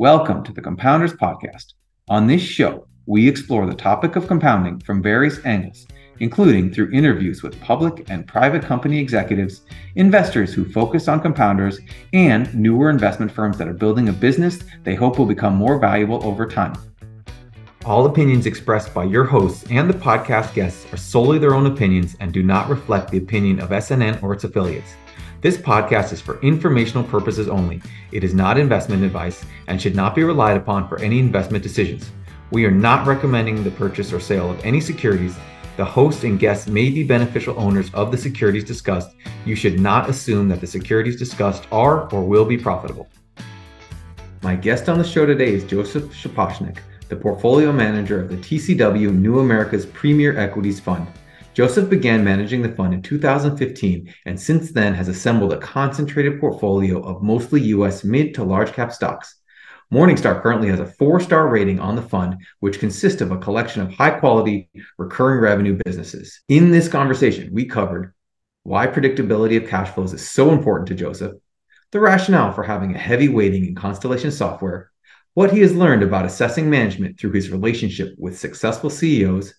Welcome to the Compounders Podcast. On this show, we explore the topic of compounding from various angles, including through interviews with public and private company executives, investors who focus on compounders, and newer investment firms that are building a business they hope will become more valuable over time. All opinions expressed by your hosts and the podcast guests are solely their own opinions and do not reflect the opinion of SNN or its affiliates. This podcast is for informational purposes only. It is not investment advice and should not be relied upon for any investment decisions. We are not recommending the purchase or sale of any securities. The host and guests may be beneficial owners of the securities discussed. You should not assume that the securities discussed are or will be profitable. My guest on the show today is Joseph Shaposhnik, the portfolio manager of the TCW New Americas Premier Equities Fund. Joseph began managing the fund in 2015 and since then has assembled a concentrated portfolio of mostly US mid to large cap stocks. Morningstar currently has a four star rating on the fund, which consists of a collection of high quality recurring revenue businesses. In this conversation, we covered why predictability of cash flows is so important to Joseph, the rationale for having a heavy weighting in Constellation software, what he has learned about assessing management through his relationship with successful CEOs,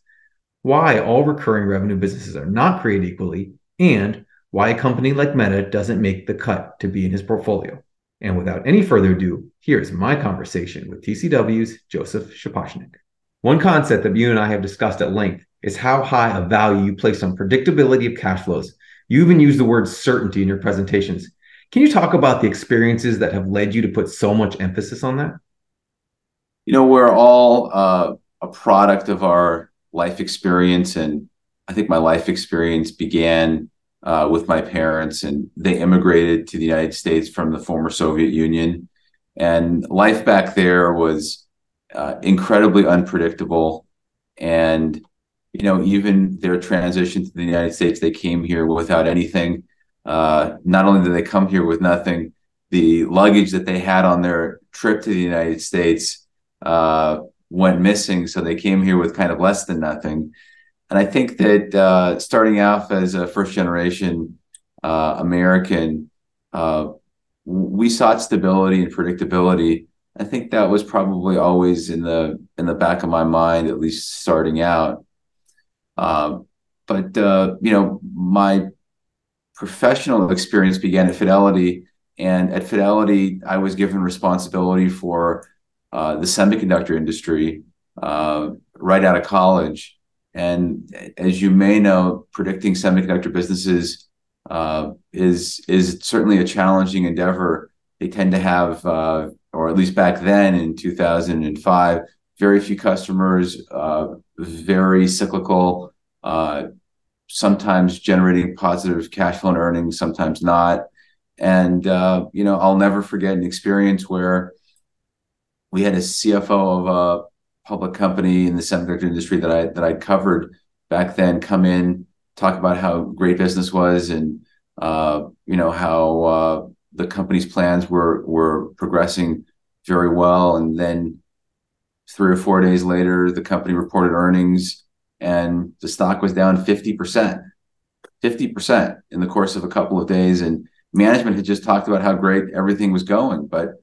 why all recurring revenue businesses are not created equally, and why a company like Meta doesn't make the cut to be in his portfolio. And without any further ado, here's my conversation with TCW's Joseph Shaposhnik. One concept that you and I have discussed at length is how high a value you place on predictability of cash flows. You even use the word certainty in your presentations. Can you talk about the experiences that have led you to put so much emphasis on that? You know, we're all uh, a product of our life experience and i think my life experience began uh, with my parents and they immigrated to the united states from the former soviet union. And life back there was uh, incredibly unpredictable. And you know even their transition to the united states they came here without anything. Uh, not only did they come here with nothing the luggage that they had on their trip to the united states uh, went missing, so they came here with kind of less than nothing. And I think that uh, starting off as a first generation uh, American, uh, we sought stability and predictability. I think that was probably always in the in the back of my mind, at least starting out. Um, but uh, you know, my professional experience began at Fidelity, and at Fidelity, I was given responsibility for uh, the semiconductor industry uh, right out of college. And as you may know, predicting semiconductor businesses uh, is is certainly a challenging endeavor. They tend to have, uh, or at least back then in 2005, very few customers, uh, very cyclical, sometimes generating positive cash flow and earnings, sometimes not. And you know, I'll never forget an experience where we had a CFO of a public company in the semiconductor industry that I that I covered back then come in talk about how great business was and uh, you know how uh, the company's plans were were progressing very well. And then three or four days later the company reported earnings and the stock was down 50% 50% in the course of a couple of days. And management had just talked about how great everything was going but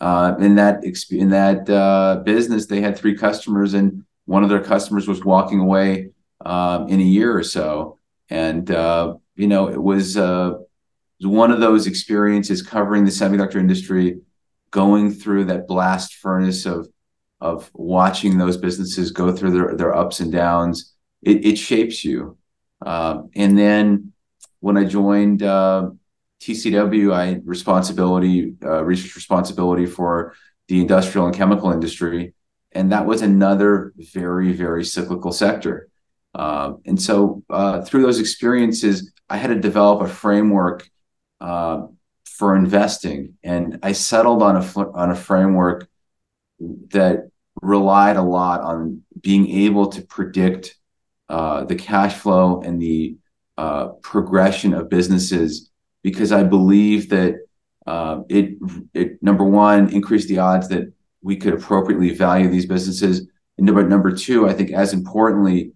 uh, in that in that uh, business, they had three customers, and one of their customers was walking away um, in a year or so. And uh, you know, it was, uh, one of those experiences covering the semiconductor industry, going through that blast furnace of of watching those businesses go through their their ups and downs. It, it shapes you. Um, and then when I joined uh, TCW, I responsibility, uh, research responsibility for the industrial and chemical industry. And that was another very, very cyclical sector. Uh, and so uh, through those experiences, I had to develop a framework uh, for investing. And I settled on a, on a framework that relied a lot on being able to predict uh, the cash flow and the uh, progression of businesses because I believe that uh, it it number one increased the odds that we could appropriately value these businesses, and number number two, I think as importantly,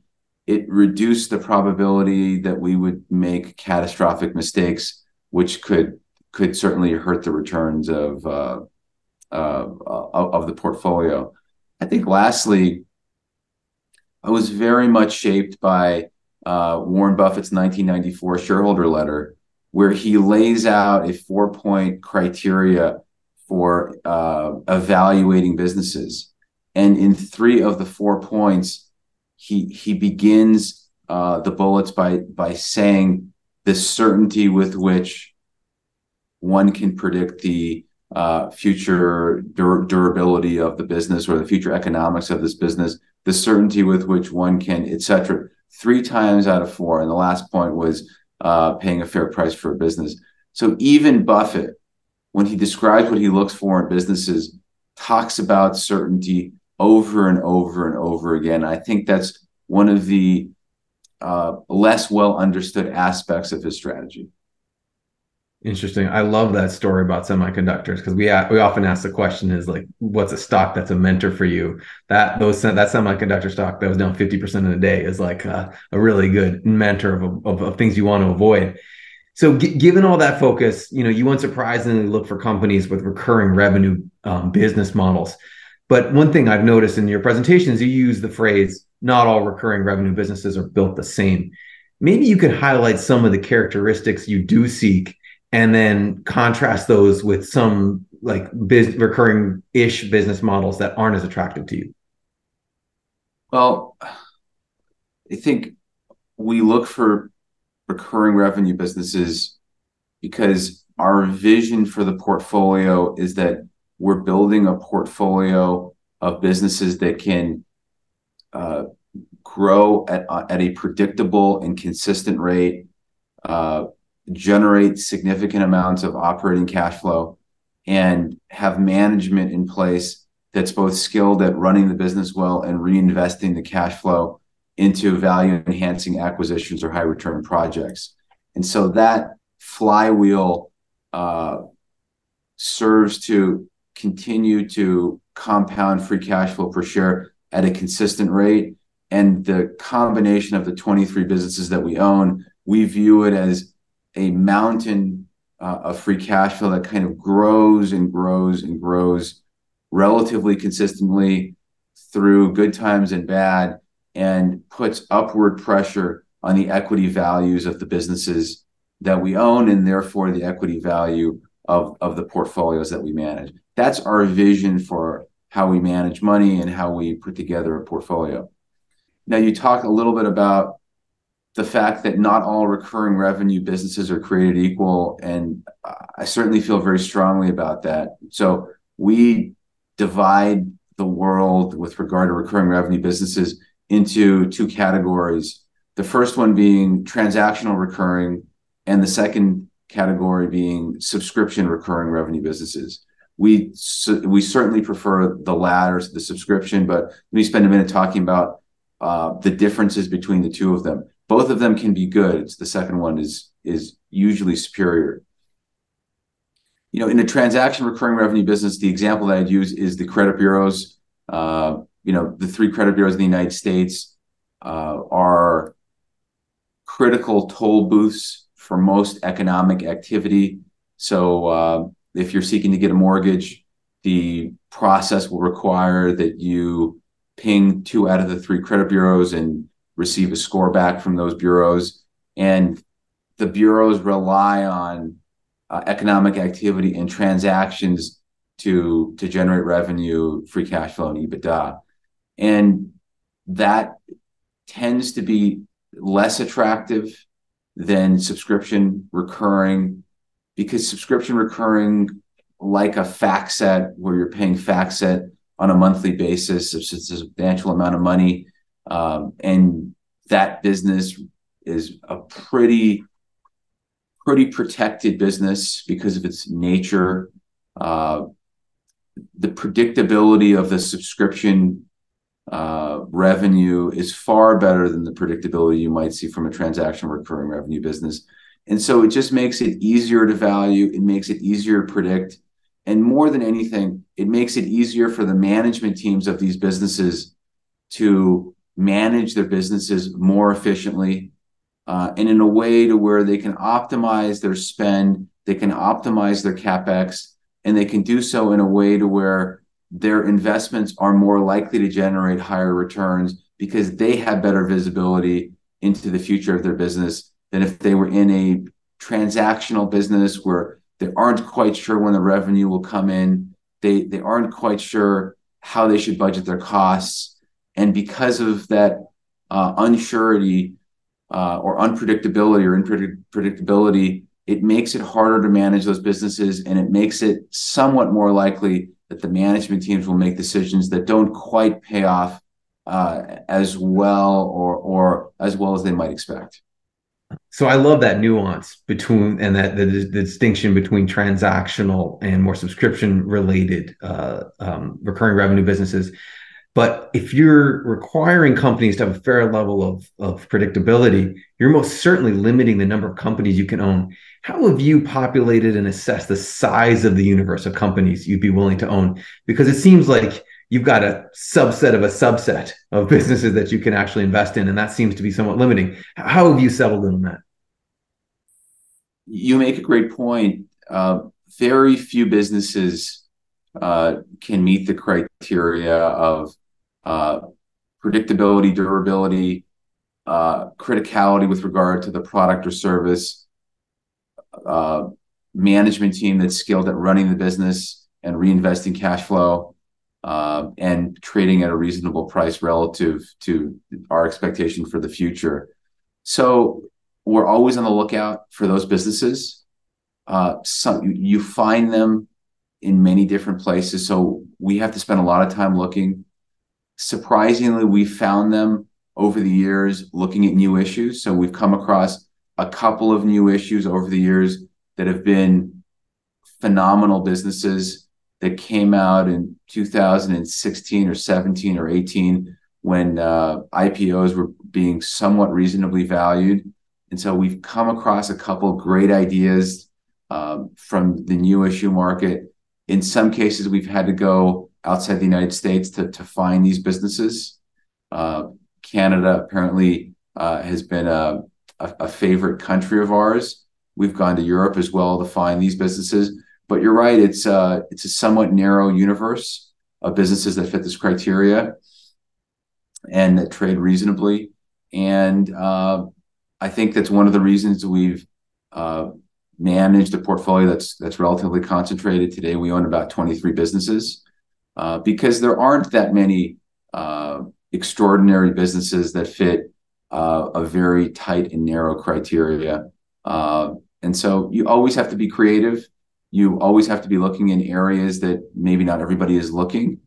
it reduced the probability that we would make catastrophic mistakes, which could could certainly hurt the returns of uh, uh, of, the portfolio. I think lastly, I was very much shaped by uh, Warren Buffett's 1994 shareholder letter, where he lays out a four point criteria for uh, evaluating businesses. And in three of the four points, he, he begins uh, the bullets by, by saying the certainty with which one can predict the uh, future dur- durability of the business or the future economics of this business, the certainty with which one can, etc. Three times out of four, and the last point was uh, paying a fair price for a business. So even Buffett, when he describes what he looks for in businesses, talks about certainty over and over and over again. I think that's one of the uh, less well understood aspects of his strategy. Interesting. I love that story about semiconductors because we we often ask the question is like, what's a stock that's a mentor for you? That those that semiconductor stock that was down fifty percent in a day is like a, a really good mentor of, of, of things you want to avoid. So, g- given all that focus, you know, you unsurprisingly look for companies with recurring revenue um, business models. But one thing I've noticed in your presentations, you use the phrase "not all recurring revenue businesses are built the same." Maybe you could highlight some of the characteristics you do seek and then contrast those with some like biz- recurring ish business models that aren't as attractive to you? Well, I think we look for recurring revenue businesses because our vision for the portfolio is that we're building a portfolio of businesses that can uh, grow at, at a predictable and consistent rate, uh, generate significant amounts of operating cash flow and have management in place that's both skilled at running the business well and reinvesting the cash flow into value enhancing acquisitions or high return projects. And so that flywheel uh, serves to continue to compound free cash flow per share at a consistent rate. And the combination of the 23 businesses that we own, we view it as a mountain uh, of free cash flow that kind of grows and grows and grows relatively consistently through good times and bad and puts upward pressure on the equity values of the businesses that we own and therefore the equity value of, of the portfolios that we manage. That's our vision for how we manage money and how we put together a portfolio. Now, you talk a little bit about the fact that not all recurring revenue businesses are created equal. And I certainly feel very strongly about that. So we divide the world with regard to recurring revenue businesses into two categories. The first one being transactional recurring, and the second category being subscription recurring revenue businesses. We we certainly prefer the latter, the subscription, but let me spend a minute talking about uh, the differences between the two of them both of them can be good. The second one is is usually superior. You know, in a transaction recurring revenue business, the example that I'd use is the credit bureaus. Uh, you know, the three credit bureaus in the United States uh, are critical toll booths for most economic activity. So, uh, if you're seeking to get a mortgage, the process will require that you ping two out of the three credit bureaus and receive a score back from those bureaus. And the bureaus rely on uh, economic activity and transactions to, to generate revenue, free cash flow, and EBITDA. And that tends to be less attractive than subscription recurring because subscription recurring like a FactSet where you're paying FactSet on a monthly basis it's a substantial amount of money um, and that business is a pretty pretty protected business because of its nature. Uh, the predictability of the subscription uh, revenue is far better than the predictability you might see from a transaction recurring revenue business. And so it just makes it easier to value, it makes it easier to predict. And more than anything, it makes it easier for the management teams of these businesses to manage their businesses more efficiently uh, and in a way to where they can optimize their spend, they can optimize their capex, and they can do so in a way to where their investments are more likely to generate higher returns because they have better visibility into the future of their business than if they were in a transactional business where they aren't quite sure when the revenue will come in. They they aren't quite sure how they should budget their costs, and because of that uh, unsurety uh, or unpredictability or unpredictability, it makes it harder to manage those businesses, and it makes it somewhat more likely that the management teams will make decisions that don't quite pay off uh, as well or or as well as they might expect. So I love that nuance between and that the, the distinction between transactional and more subscription related uh, um, recurring revenue businesses. But if you're requiring companies to have a fair level of, of predictability, you're most certainly limiting the number of companies you can own. How have you populated and assessed the size of the universe of companies you'd be willing to own? Because it seems like you've got a subset of a subset of businesses that you can actually invest in, and that seems to be somewhat limiting. How have you settled on that? You make a great point. Uh, very few businesses uh, can meet the criteria of uh, predictability, durability, uh, criticality with regard to the product or service, uh, management team that's skilled at running the business and reinvesting cash flow, uh, and trading at a reasonable price relative to our expectation for the future. So we're always on the lookout for those businesses. Uh, some you find them in many different places, so we have to spend a lot of time looking surprisingly, we found them over the years looking at new issues. So we've come across a couple of new issues over the years that have been phenomenal businesses that came out in 2016 or 17 or 18 when uh, IPOs were being somewhat reasonably valued. And so we've come across a couple great ideas um, from the new issue market. In some cases, we've had to go outside the United States to, to find these businesses. Uh, Canada apparently uh, has been a, a, a, favorite country of ours. We've gone to Europe as well to find these businesses. But you're right; it's a, uh, it's a somewhat narrow universe of businesses that fit this criteria and that trade reasonably. And uh, I think that's one of the reasons we've uh, managed a portfolio that's that's relatively concentrated. Today, we own about 23 businesses uh, because there aren't that many uh, extraordinary businesses that fit uh, a very tight and narrow criteria. Uh, and so you always have to be creative. You always have to be looking in areas that maybe not everybody is looking.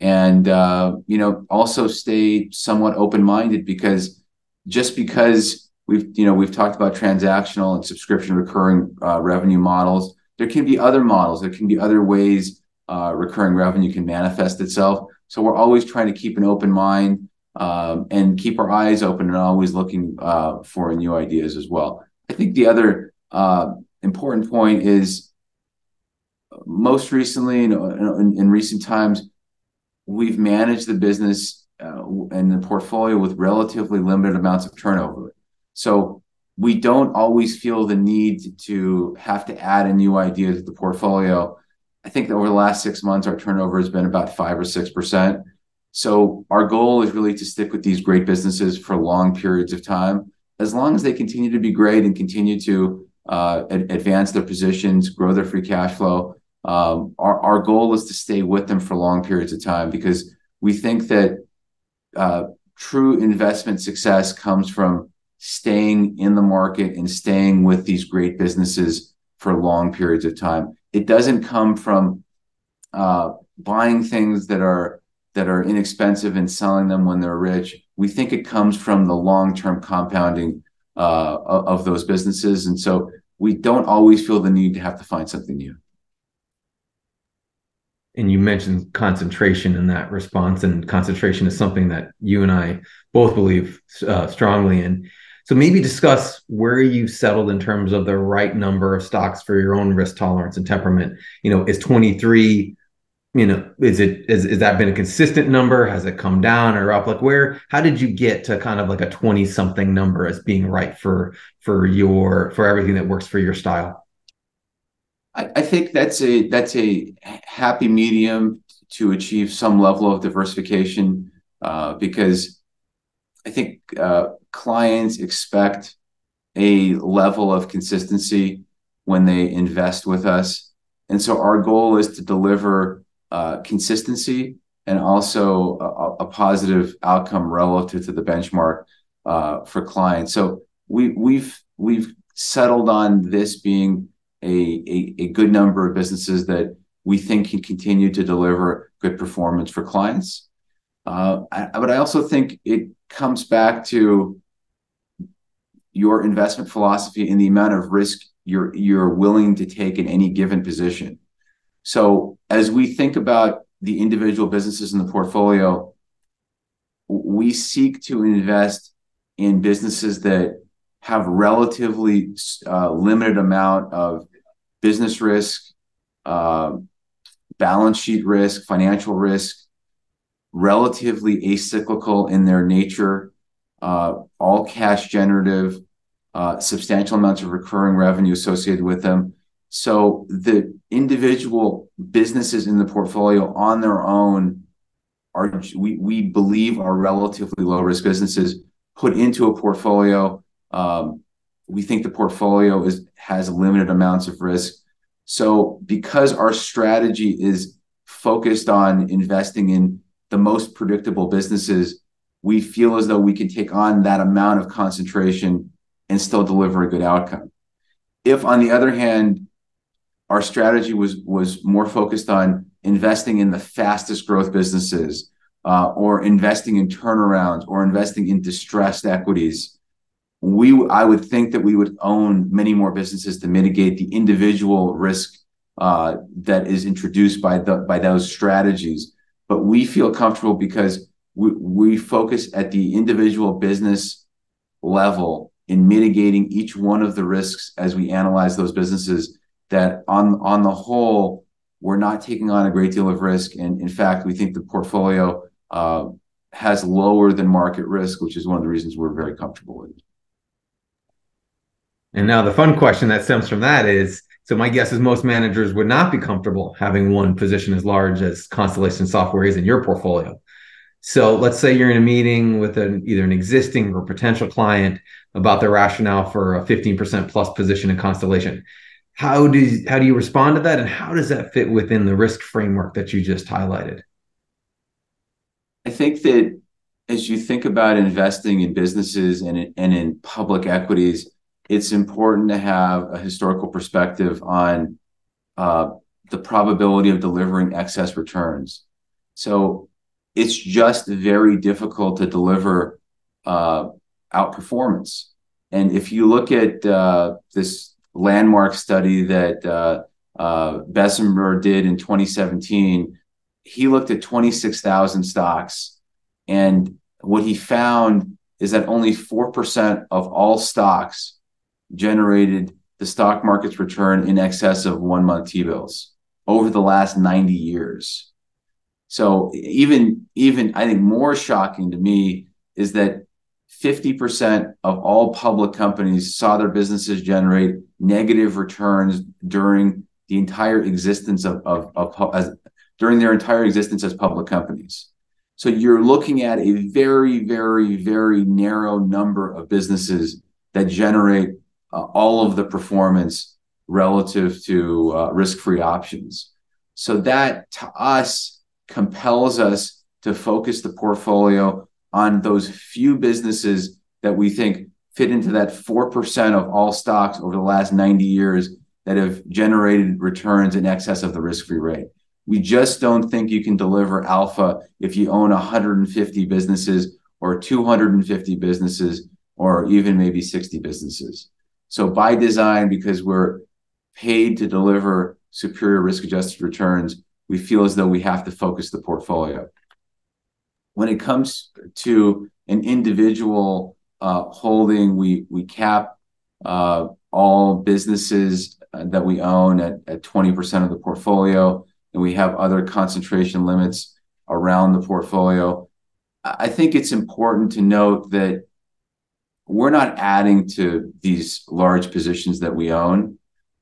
And, uh, you know, also stay somewhat open minded because just because we've, you know, we've talked about transactional and subscription recurring revenue models, there can be other models, there can be other ways uh, recurring revenue can manifest itself. So we're always trying to keep an open mind um, and keep our eyes open and always looking uh, for new ideas as well. I think the other uh, important point is most recently in, in, in, recent times, we've managed the business uh, and the portfolio with relatively limited amounts of turnover. So we don't always feel the need to have to add a new idea to the portfolio I think that over the last six months, our turnover has been about five or six percent. So our goal is really to stick with these great businesses for long periods of time, as long as they continue to be great and continue to uh, advance their positions, grow their free cash flow. Um, our our goal is to stay with them for long periods of time because we think that uh, true investment success comes from staying in the market and staying with these great businesses for long periods of time it doesn't come from uh, buying things that are that are inexpensive and selling them when they're rich. We think it comes from the long term compounding uh, of, those businesses, and so we don't always feel the need to have to find something new. And you mentioned concentration in that response, and concentration is something that you and I both believe uh, strongly in. So maybe discuss where you've settled in terms of the right number of stocks for your own risk tolerance and temperament. You know, is 23, you know, is it is, is that been a consistent number? Has it come down or up? Like where how did you get to kind of like a 20 something number as being right for for your for everything that works for your style? I, I think that's a that's a happy medium to achieve some level of diversification uh, because I think uh, clients expect a level of consistency when they invest with us. And so our goal is to deliver uh, consistency and also a, a, positive outcome relative to the benchmark uh, for clients. So we, we've we've settled on this being a, a, a good number of businesses that we think can continue to deliver good performance for clients. Uh, I, but I also think it comes back to your investment philosophy and the amount of risk you're you're willing to take in any given position. So as we think about the individual businesses in the portfolio, we seek to invest in businesses that have relatively uh, limited amount of business risk, uh, balance sheet risk, financial risk, relatively acyclical in their nature, uh, all cash generative, uh, substantial amounts of recurring revenue associated with them. So the individual businesses in the portfolio on their own are we we believe are relatively low risk businesses put into a portfolio. Um, we think the portfolio is has limited amounts of risk. So because our strategy is focused on investing in the most predictable businesses, we feel as though we can take on that amount of concentration and still deliver a good outcome. If, on the other hand, our strategy was was more focused on investing in the fastest growth businesses, uh, or investing in turnarounds, or investing in distressed equities, we I would think that we would own many more businesses to mitigate the individual risk uh, that is introduced by the by those strategies but we feel comfortable because we, we focus at the individual business level in mitigating each one of the risks as we analyze those businesses that on on the whole we're not taking on a great deal of risk and in fact we think the portfolio uh, has lower than market risk which is one of the reasons we're very comfortable with it. and now the fun question that stems from that is so my guess is most managers would not be comfortable having one position as large as Constellation Software is in your portfolio. So let's say you're in a meeting with an either an existing or potential client about their rationale for a 15% plus position in Constellation. How do how do you respond to that, and how does that fit within the risk framework that you just highlighted? I think that as you think about investing in businesses and and in public equities, it's important to have a historical perspective on uh, the probability of delivering excess returns. So it's just very difficult to deliver uh, outperformance. And if you look at uh, this landmark study that uh, uh Bessembinder did in 2017, he looked at 26,000 stocks. And what he found is that only 4% of all stocks generated the stock market's return in excess of one month T-bills over the last 90 years. So even even I think more shocking to me is that 50% of all public companies saw their businesses generate negative returns during the entire existence of, of, of as, during their entire existence as public companies. So you're looking at a very, very, very narrow number of businesses that generate uh, all of the performance relative to uh, risk-free options. So that to us compels us to focus the portfolio on those few businesses that we think fit into that 4% of all stocks over the last 90 years that have generated returns in excess of the risk-free rate. We just don't think you can deliver alpha if you own 150 businesses or 250 businesses or even maybe 60 businesses. So by design, because we're paid to deliver superior risk-adjusted returns, we feel as though we have to focus the portfolio. When it comes to an individual uh, holding, we we cap uh, all businesses uh, that we own at, at 20% of the portfolio, and we have other concentration limits around the portfolio. I think it's important to note that we're not adding to these large positions that we own.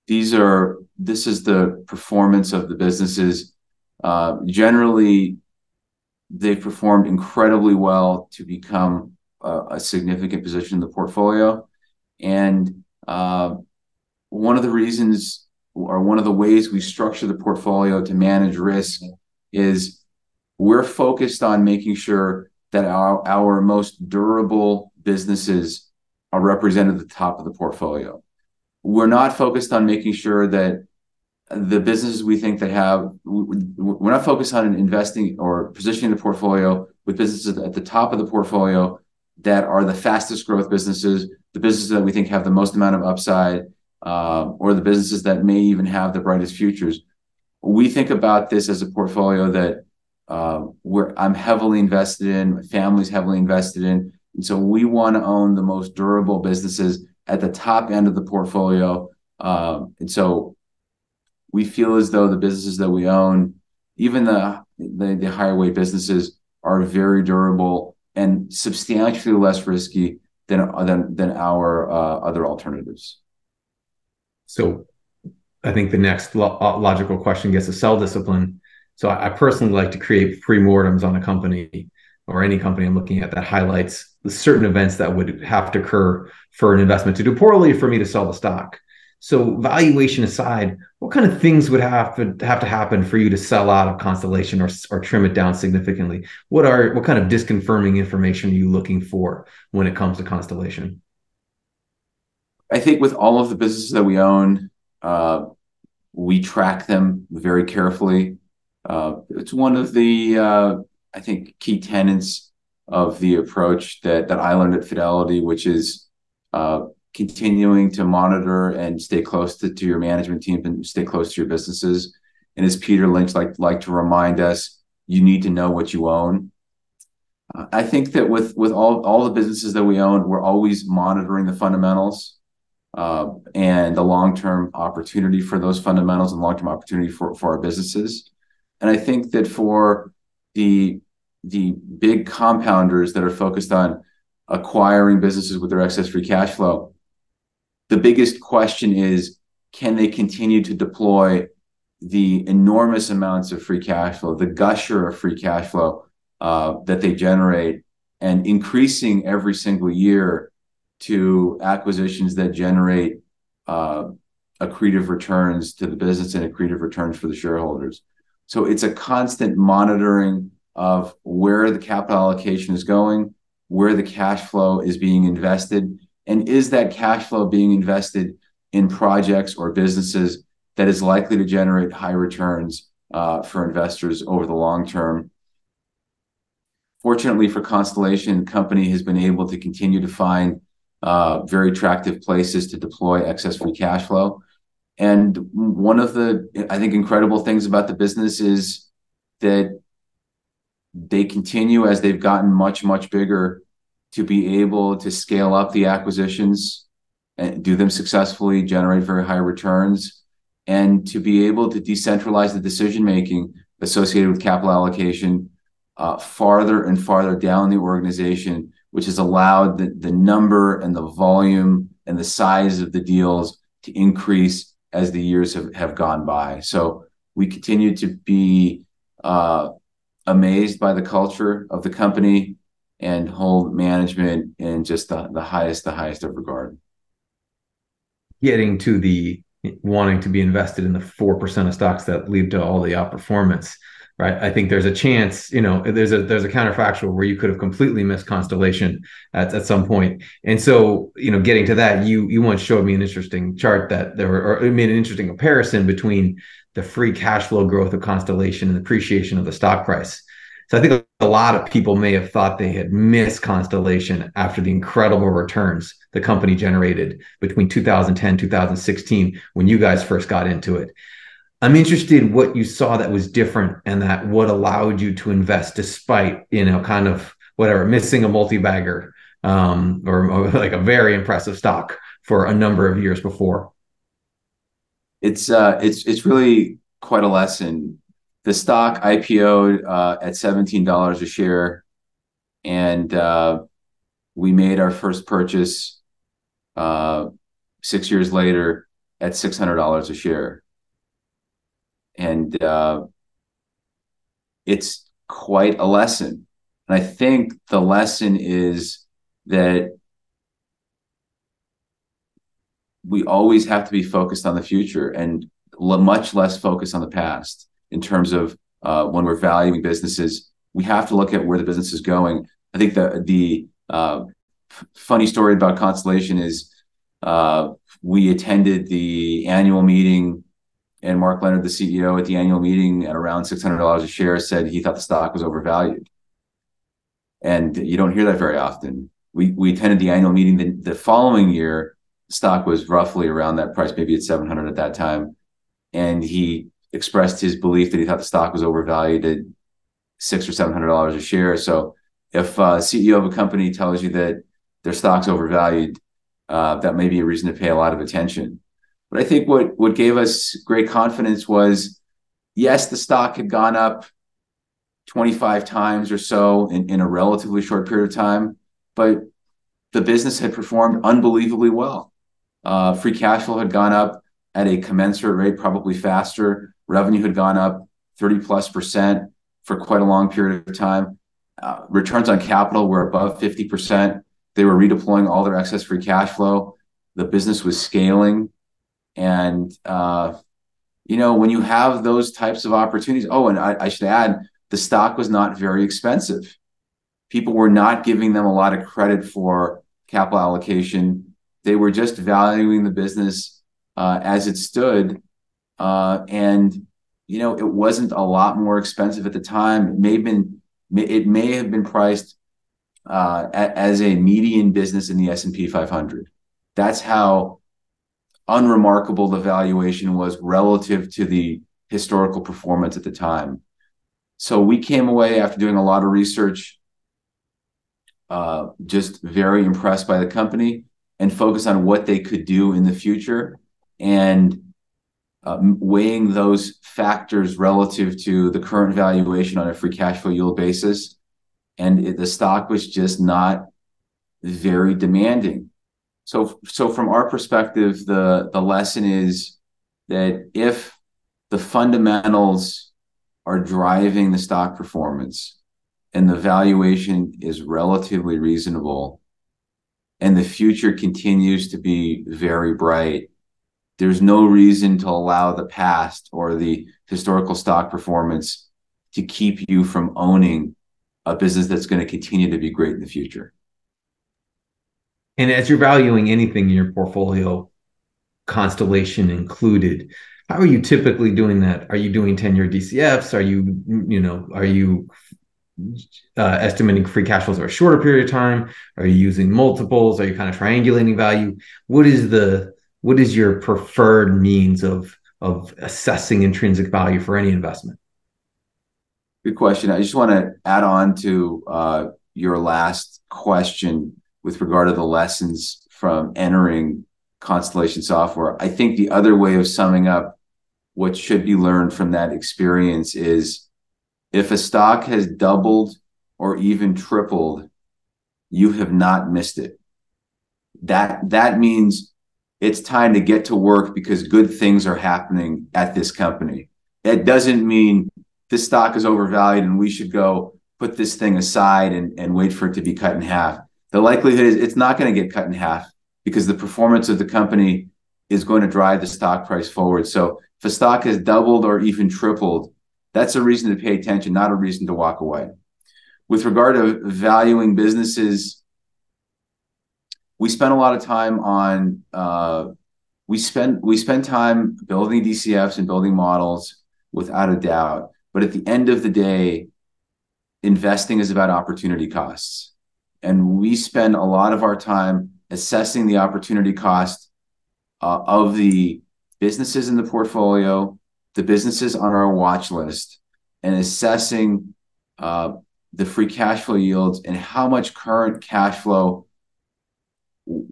These are this is the performance of the businesses. Uh, generally, they've performed incredibly well to become a significant position in the portfolio. And uh, one of the reasons or one of the ways we structure the portfolio to manage risk is we're focused on making sure that our, our most durable businesses are represented at the top of the portfolio. We're not focused on making sure that the businesses we think that have. We're not focused on investing or positioning the portfolio with businesses at the top of the portfolio that are the fastest growth businesses, the businesses that we think have the most amount of upside, um, or the businesses that may even have the brightest futures. We think about this as a portfolio that um, where I'm heavily invested in, my family's heavily invested in, and so we want to own the most durable businesses at the top end of the portfolio. Um, and so we feel as though the businesses that we own, even the higher weight businesses, are very durable and substantially less risky than than than our uh, other alternatives. So I think the next uh, logical question gets to sell discipline. So I personally like to create pre-mortems on a company or any company I'm looking at that highlights the certain events that would have to occur for an investment to do poorly for me to sell the stock. So valuation aside, what kind of things would have to have to happen for you to sell out of Constellation or or trim it down significantly? What are what kind of disconfirming information are you looking for when it comes to Constellation? I think with all of the businesses that we own, uh, we track them very carefully. Uh, it's one of the, uh, I think, key tenets of the approach that I learned at Fidelity, which is continuing to monitor and stay close to to your management team and stay close to your businesses. And as Peter Lynch liked like to remind us, you need to know what you own. Uh, I think that with with all all the businesses that we own, we're always monitoring the fundamentals uh, and the long-term opportunity for those fundamentals and long-term opportunity for for our businesses. And I think that for the the big compounders that are focused on acquiring businesses with their excess free cash flow, the biggest question is: Can they continue to deploy the enormous amounts of free cash flow, the gusher of free cash flow, uh, that they generate, and increasing every single year to acquisitions that generate uh, accretive returns to the business and accretive returns for the shareholders? So it's a constant monitoring of where the capital allocation is going, where the cash flow is being invested, and is that cash flow being invested in projects or businesses that is likely to generate high returns uh, for investors over the long term? Fortunately for Constellation, the company has been able to continue to find uh, very attractive places to deploy excess free cash flow. And one of the, I think, incredible things about the business is that they continue, as they've gotten much, much bigger, to be able to scale up the acquisitions and do them successfully, generate very high returns, and to be able to decentralize the decision-making associated with capital allocation uh, farther and farther down the organization, which has allowed the number and the volume and the size of the deals to increase as the years have have gone by. So we continue to be uh, amazed by the culture of the company and hold management in just the the highest the highest of regard. Getting to the wanting to be invested in the 4% of stocks that lead to all the outperformance, right? I think there's a chance, you know, there's a there's a counterfactual where you could have completely missed Constellation at at some point. And so, you know, getting to that, you you once showed me an interesting chart that there were, or it made an interesting comparison between the free cash flow growth of Constellation and the appreciation of the stock price. So I think a lot of people may have thought they had missed Constellation after the incredible returns the company generated between 2010, 2016, when you guys first got into it. I'm interested in what you saw that was different and that what allowed you to invest despite, you know, kind of whatever, missing a multi-bagger, or like a very impressive stock for a number of years before. It's uh, it's it's really quite a lesson. The stock IPO'd uh, at $17 a share, and uh, we made our first purchase uh, six years later at $600 a share. and uh, it's quite a lesson. And I think the lesson is that we always have to be focused on the future and much less focused on the past in terms of uh, when we're valuing businesses. We have to look at where the business is going. I think the the uh, funny story about Constellation is uh, we attended the annual meeting, and Mark Leonard, the CEO, at the annual meeting at around six hundred dollars a share, said he thought the stock was overvalued. And you don't hear that very often. We we attended the annual meeting the, the following year. Stock was roughly around that price, maybe at seven hundred at that time, and he expressed his belief that he thought the stock was overvalued at six or seven hundred dollars a share. So, if a CEO of a company tells you that their stock's overvalued, uh, that may be a reason to pay a lot of attention. But I think what what gave us great confidence was, yes, the stock had gone up 25 times or so in, in a relatively short period of time, but the business had performed unbelievably well. Uh, free cash flow had gone up at a commensurate rate, probably faster. Revenue had gone up 30 plus percent for quite a long period of time. Uh, returns on capital were above 50%. They were redeploying all their excess free cash flow. The business was scaling. And, uh, you know, when you have those types of opportunities, oh, and I, I should add, the stock was not very expensive. People were not giving them a lot of credit for capital allocation. They were just valuing the business uh, as it stood. Uh, and, you know, it wasn't a lot more expensive at the time. It may have been, it may have been priced uh, as a median business in the S&P 500. That's how unremarkable the valuation was relative to the historical performance at the time. So we came away after doing a lot of research, uh, just very impressed by the company and focus on what they could do in the future and uh, weighing those factors relative to the current valuation on a free cash flow yield basis and it, the stock was just not very demanding. So, so from our perspective, the the lesson is that if the fundamentals are driving the stock performance and the valuation is relatively reasonable and the future continues to be very bright there's no reason to allow the past or the historical stock performance to keep you from owning a business that's going to continue to be great in the future. And as you're valuing anything in your portfolio, Constellation included, how are you typically doing that? Are you doing 10 year DCFs? Are you, you know, are you uh, estimating free cash flows over a shorter period of time? Are you using multiples? Are you kind of triangulating value? What is the what is your preferred means of of assessing intrinsic value for any investment? Good question. I just want to add on to uh, your last question with regard to the lessons from entering Constellation Software. I think the other way of summing up what should be learned from that experience is if a stock has doubled or even tripled, you have not missed it. That that means it's time to get to work because good things are happening at this company. It doesn't mean this stock is overvalued and we should go put this thing aside and, and wait for it to be cut in half. The likelihood is it's not going to get cut in half because the performance of the company is going to drive the stock price forward. So if a stock has doubled or even tripled, that's a reason to pay attention, not a reason to walk away. With regard to valuing businesses, we spend a lot of time on uh, we spend we spend time building DCFs and building models without a doubt. But at the end of the day, investing is about opportunity costs. And we spend a lot of our time assessing the opportunity cost uh, of the businesses in the portfolio, the businesses on our watch list, and assessing uh, the free cash flow yields and how much current cash flow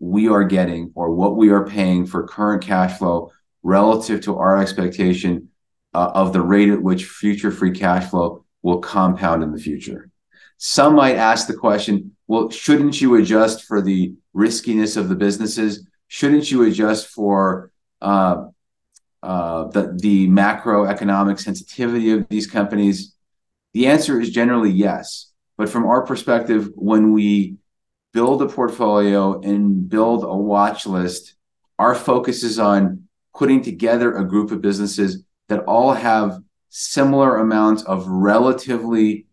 we are getting or what we are paying for current cash flow relative to our expectation uh, of the rate at which future free cash flow will compound in the future. Some might ask the question, well, shouldn't you adjust for the riskiness of the businesses? Shouldn't you adjust for uh, uh, the the macroeconomic sensitivity of these companies? The answer is generally yes. But from our perspective, when we build a portfolio and build a watch list, our focus is on putting together a group of businesses that all have similar amounts of relatively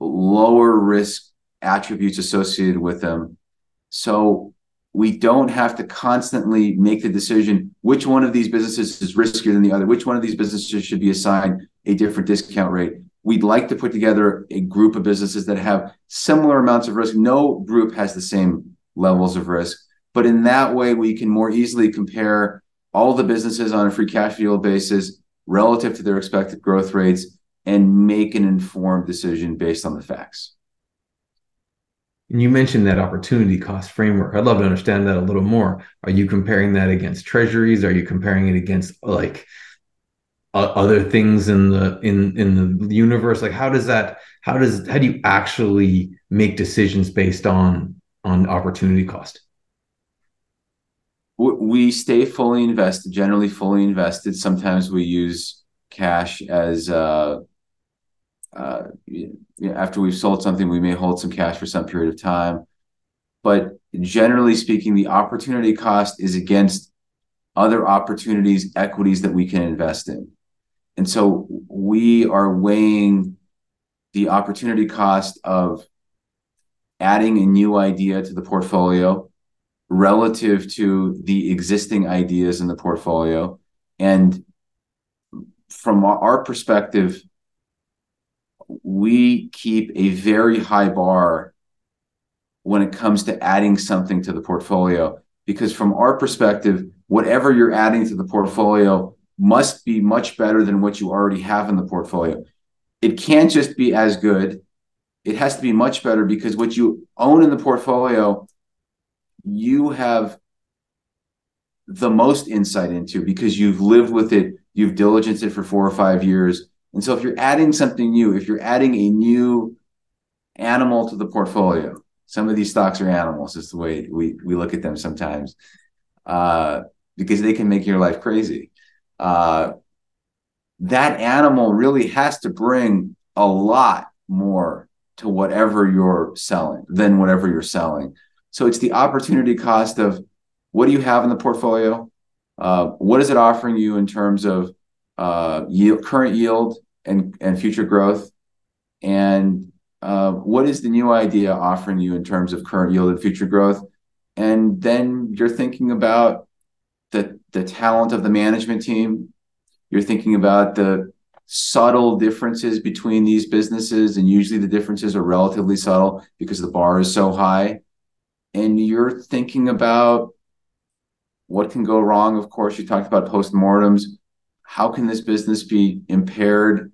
lower risk attributes associated with them. So we don't have to constantly make the decision which one of these businesses is riskier than the other, which one of these businesses should be assigned a different discount rate. We'd like to put together a group of businesses that have similar amounts of risk. No group has the same levels of risk, but in that way, we can more easily compare all the businesses on a free cash yield basis relative to their expected growth rates and make an informed decision based on the facts. And you mentioned that opportunity cost framework. I'd love to understand that a little more. Are you comparing that against treasuries? Are you comparing it against like other things in the in in the universe? Like how does that how does how do you actually make decisions based on on opportunity cost? We stay fully invested, generally fully invested. Sometimes we use cash as uh, uh, after we've sold something, we may hold some cash for some period of time. But generally speaking, the opportunity cost is against other opportunities, equities that we can invest in. And so we are weighing the opportunity cost of adding a new idea to the portfolio relative to the existing ideas in the portfolio. And from our perspective, we keep a very high bar when it comes to adding something to the portfolio because from our perspective whatever you're adding to the portfolio must be much better than what you already have in the portfolio. It can't just be as good. It has to be much better because what you own in the portfolio you have the most insight into because you've lived with it. You've diligenced it for four or five years. And so if you're adding something new, if you're adding a new animal to the portfolio, some of these stocks are animals, is the way we, we look at them sometimes, uh, because they can make your life crazy. Uh, that animal really has to bring a lot more to whatever you're selling than whatever you're selling. So it's the opportunity cost of what do you have in the portfolio? Uh, what is it offering you in terms of uh, yield, current yield and, and future growth? And uh, what is the new idea offering you in terms of current yield and future growth? And then you're thinking about the, the talent of the management team. You're thinking about the subtle differences between these businesses. And usually the differences are relatively subtle because the bar is so high. And you're thinking about what can go wrong. Of course, you talked about postmortems. How can this business be impaired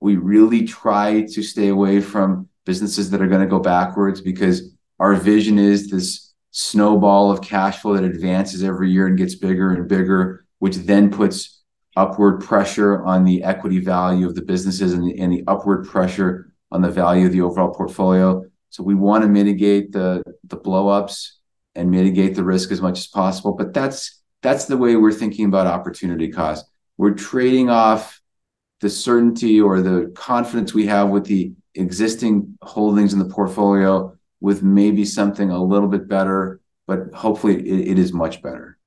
we really try to stay away from businesses that are going to go backwards because our vision is this snowball of cash flow that advances every year and gets bigger and bigger, which then puts upward pressure on the equity value of the businesses and the, and the upward pressure on the value of the overall portfolio. So we want to mitigate the the blowups and mitigate the risk as much as possible. But that's that's the way we're thinking about opportunity cost. We're trading off the certainty or the confidence we have with the existing holdings in the portfolio with maybe something a little bit better, but hopefully it, it is much better.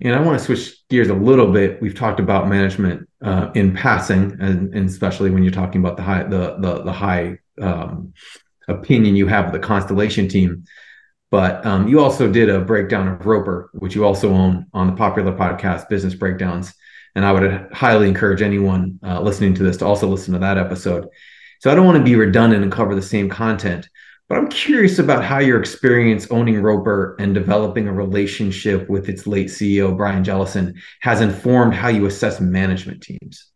And I want to switch gears a little bit. We've talked about management uh, in passing, and, and, especially when you're talking about the high the the, the high um, opinion you have of the Constellation team. But um, you also did a breakdown of Roper, which you also own on the popular podcast Business Breakdowns. And I would highly encourage anyone uh, listening to this to also listen to that episode. So I don't want to be redundant and cover the same content, but I'm curious about how your experience owning Roper and developing a relationship with its late CEO, Brian Jellison, has informed how you assess management teams.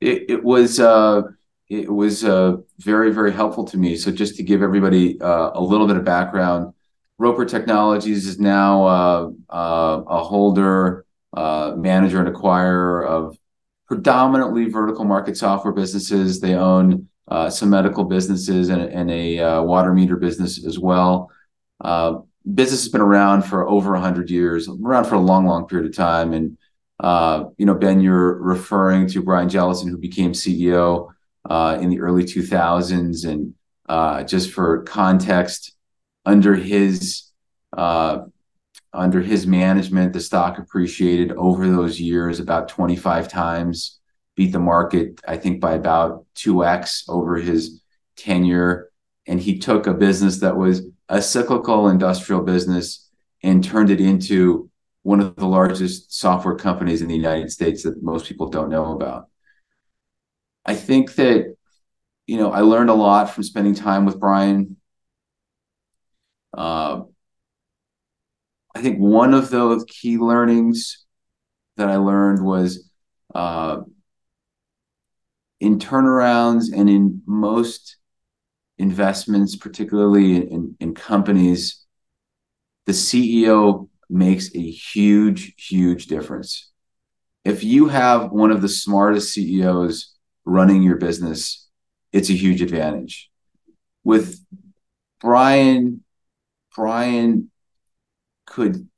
It, it was uh, it was uh, very very helpful to me. So just to give everybody uh, a little bit of background, Roper Technologies is now uh, uh, a holder, uh, manager, and acquirer of predominantly vertical market software businesses. They own uh, some medical businesses and, and a uh, water meter business as well. Uh, business has been around for over 100 years, around for a long, long period of time. And, uh, you know, Ben, you're referring to Brian Jellison, who became CEO uh, in the early 2000s. And uh, just for context, under his uh, under his management, the stock appreciated over those years about 25 times, beat the market, I think, by about 2x over his tenure. And he took a business that was a cyclical industrial business and turned it into one of the largest software companies in the United States that most people don't know about. I think that, you know, I learned a lot from spending time with Brian. Uh, I think one of those key learnings that I learned was uh, in turnarounds and in most investments, particularly in, in companies, the CEO makes a huge, huge difference. If you have one of the smartest CEOs running your business, it's a huge advantage. With Brian, Brian could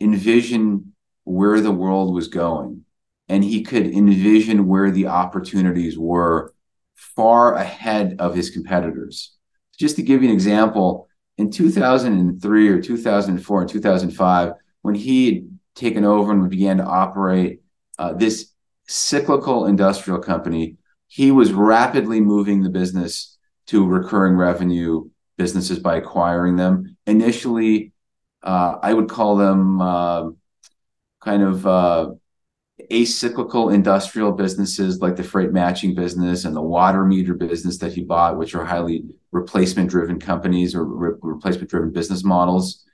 envision where the world was going and he could envision where the opportunities were far ahead of his competitors. Just to give you an example, in 2003 or 2004 and 2005, when he had taken over and began to operate uh, this cyclical industrial company, he was rapidly moving the business to recurring revenue businesses by acquiring them. Initially, uh, I would call them uh, kind of uh, acyclical industrial businesses like the freight matching business and the water meter business that he bought, which are highly replacement driven companies or re- replacement driven business models.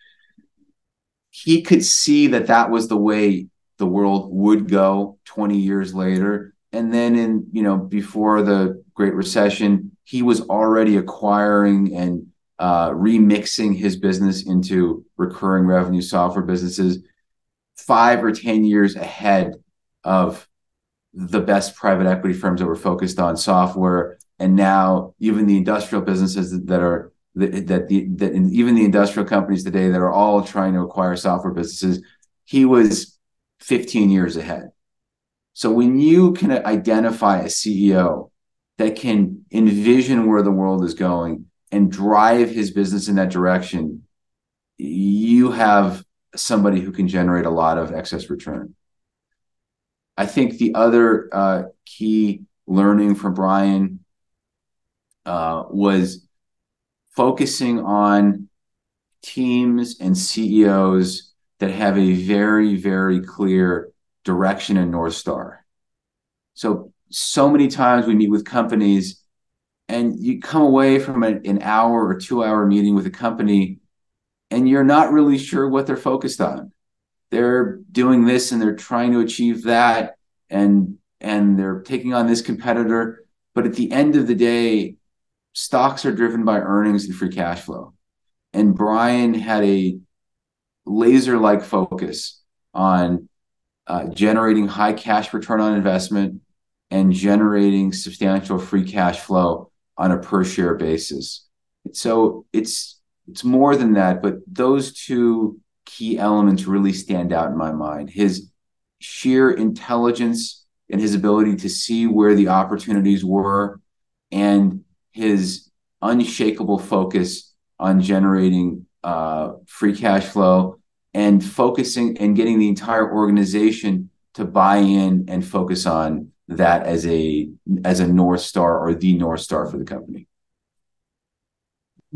He could see that that was the way the world would go 20 years later. And then in, you know, before the Great Recession, he was already acquiring and uh, remixing his business into recurring revenue software businesses five or 10 years ahead of the best private equity firms that were focused on software. And now even the industrial businesses that are that the that even the industrial companies today that are all trying to acquire software businesses, he was 15 years ahead. So when you can identify a CEO that can envision where the world is going and drive his business in that direction, you have somebody who can generate a lot of excess return. I think the other uh, key learning from Brian uh, was focusing on teams and CEOs that have a very, very clear direction and North Star. So, so many times we meet with companies and you come away from an hour or two hour meeting with a company and you're not really sure what they're focused on. They're doing this and they're trying to achieve that and and they're taking on this competitor. But at the end of the day stocks are driven by earnings and free cash flow. And brian had a laser like focus on uh, generating high cash return on investment and generating substantial free cash flow on a per share basis. So it's it's more than that, but those two key elements really stand out in my mind. His sheer intelligence and his ability to see where the opportunities were and his unshakable focus on generating uh, free cash flow and focusing and getting the entire organization to buy in and focus on that as a as a north star or the north star for the company.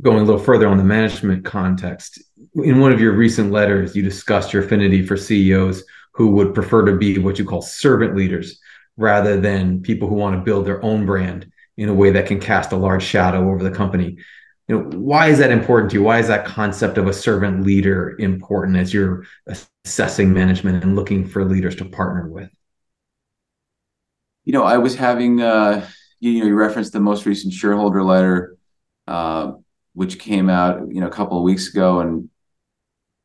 Going a little further on the management context in one of your recent letters you discussed your affinity for ceos who would prefer to be what you call servant leaders rather than people who want to build their own brand in a way that can cast a large shadow over the company. You know why is that important to you? Why is that concept of a servant leader important as you're assessing management and looking for leaders to partner with you know, I was having, uh, you know, you referenced the most recent shareholder letter, uh, which came out, you know, a couple of weeks ago, and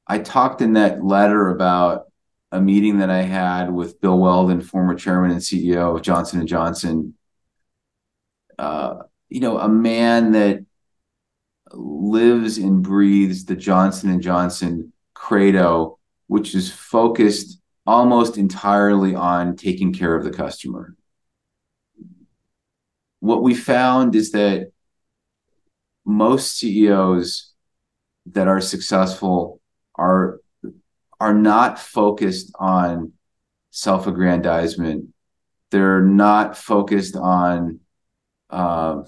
I talked in that letter about a meeting that I had with Bill Weldon, former chairman and CEO of Johnson Johnson. Uh, you know, a man that lives and breathes the Johnson and Johnson credo, which is focused almost entirely on taking care of the customer. What we found is that most CEOs that are successful are are not focused on self-aggrandizement. They're not focused on uh,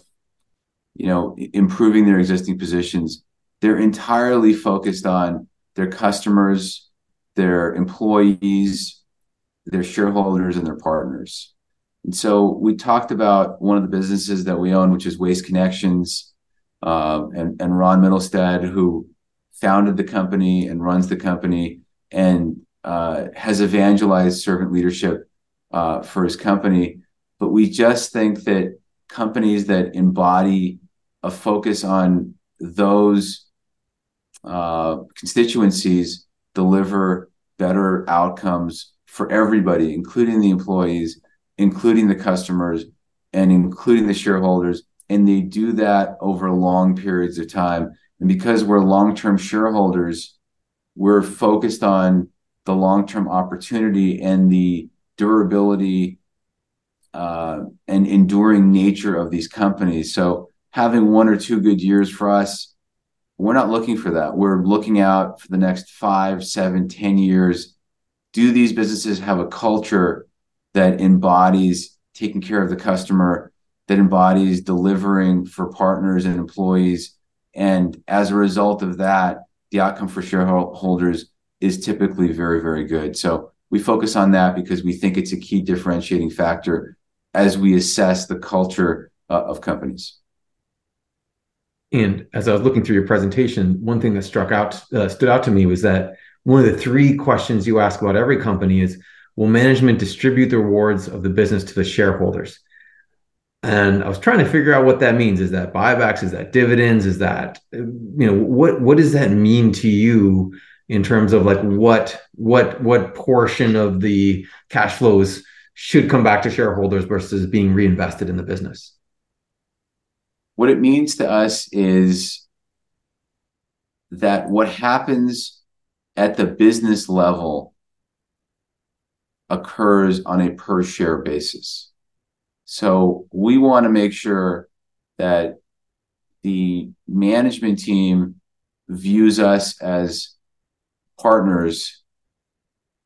you know improving their existing positions. They're entirely focused on their customers, their employees, their shareholders, and their partners. And so we talked about one of the businesses that we own, which is Waste Connections, uh, and, and Ron Mittelstaedt, who founded the company and runs the company and uh, has evangelized servant leadership uh, for his company. But we just think that companies that embody a focus on those uh, constituencies deliver better outcomes for everybody, including the employees, including the customers, and including the shareholders. And they do that over long periods of time. And because we're long term shareholders, we're focused on the long term opportunity and the durability uh, and enduring nature of these companies. So having one or two good years for us, we're not looking for that. We're looking out for the next five, seven, ten years. Do these businesses have a culture that embodies taking care of the customer, that embodies delivering for partners and employees? And as a result of that, the outcome for shareholders is typically very, very good. So we focus on that because we think it's a key differentiating factor as we assess the culture uh, of companies. And as I was looking through your presentation, one thing that struck out uh, stood out to me was that one of the three questions you ask about every company is will management distribute the rewards of the business to the shareholders? And I was trying to figure out what that means. Is that buybacks? Is that dividends? Is that you know what what does that mean to you in terms of like what what what portion of the cash flows should come back to shareholders versus being reinvested in the business? What it means to us is that what happens at the business level occurs on a per share basis. So we want to make sure that the management team views us as partners,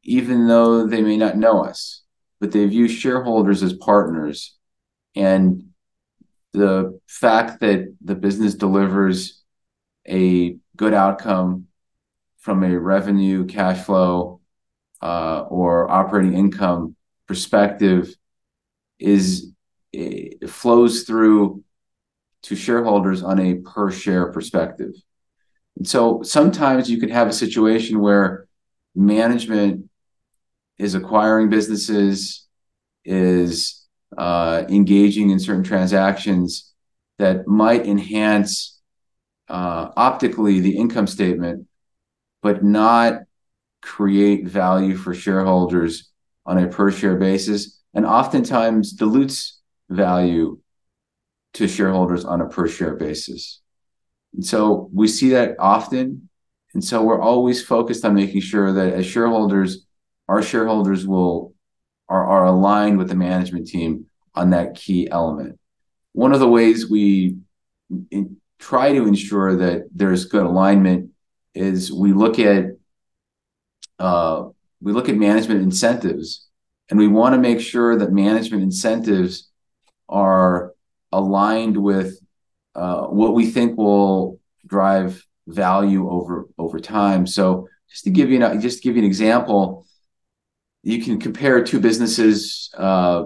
even though they may not know us, but they view shareholders as partners. And the fact that the business delivers a good outcome from a revenue, cash flow, uh, or operating income perspective is flows through to shareholders on a per share perspective. And so sometimes you could have a situation where management is acquiring businesses, is uh, engaging in certain transactions that might enhance uh, optically the income statement, but not create value for shareholders on a per share basis, and oftentimes dilutes value to shareholders on a per share basis. And so we see that often. And so we're always focused on making sure that as shareholders, our shareholders will are, are aligned with the management team on that key element. One of the ways we in, try to ensure that there's good alignment is we look at uh, we look at management incentives, and we want to make sure that management incentives are aligned with uh, what we think will drive value over over time. So just to give you an, just to give you an example, you can compare two businesses. Uh,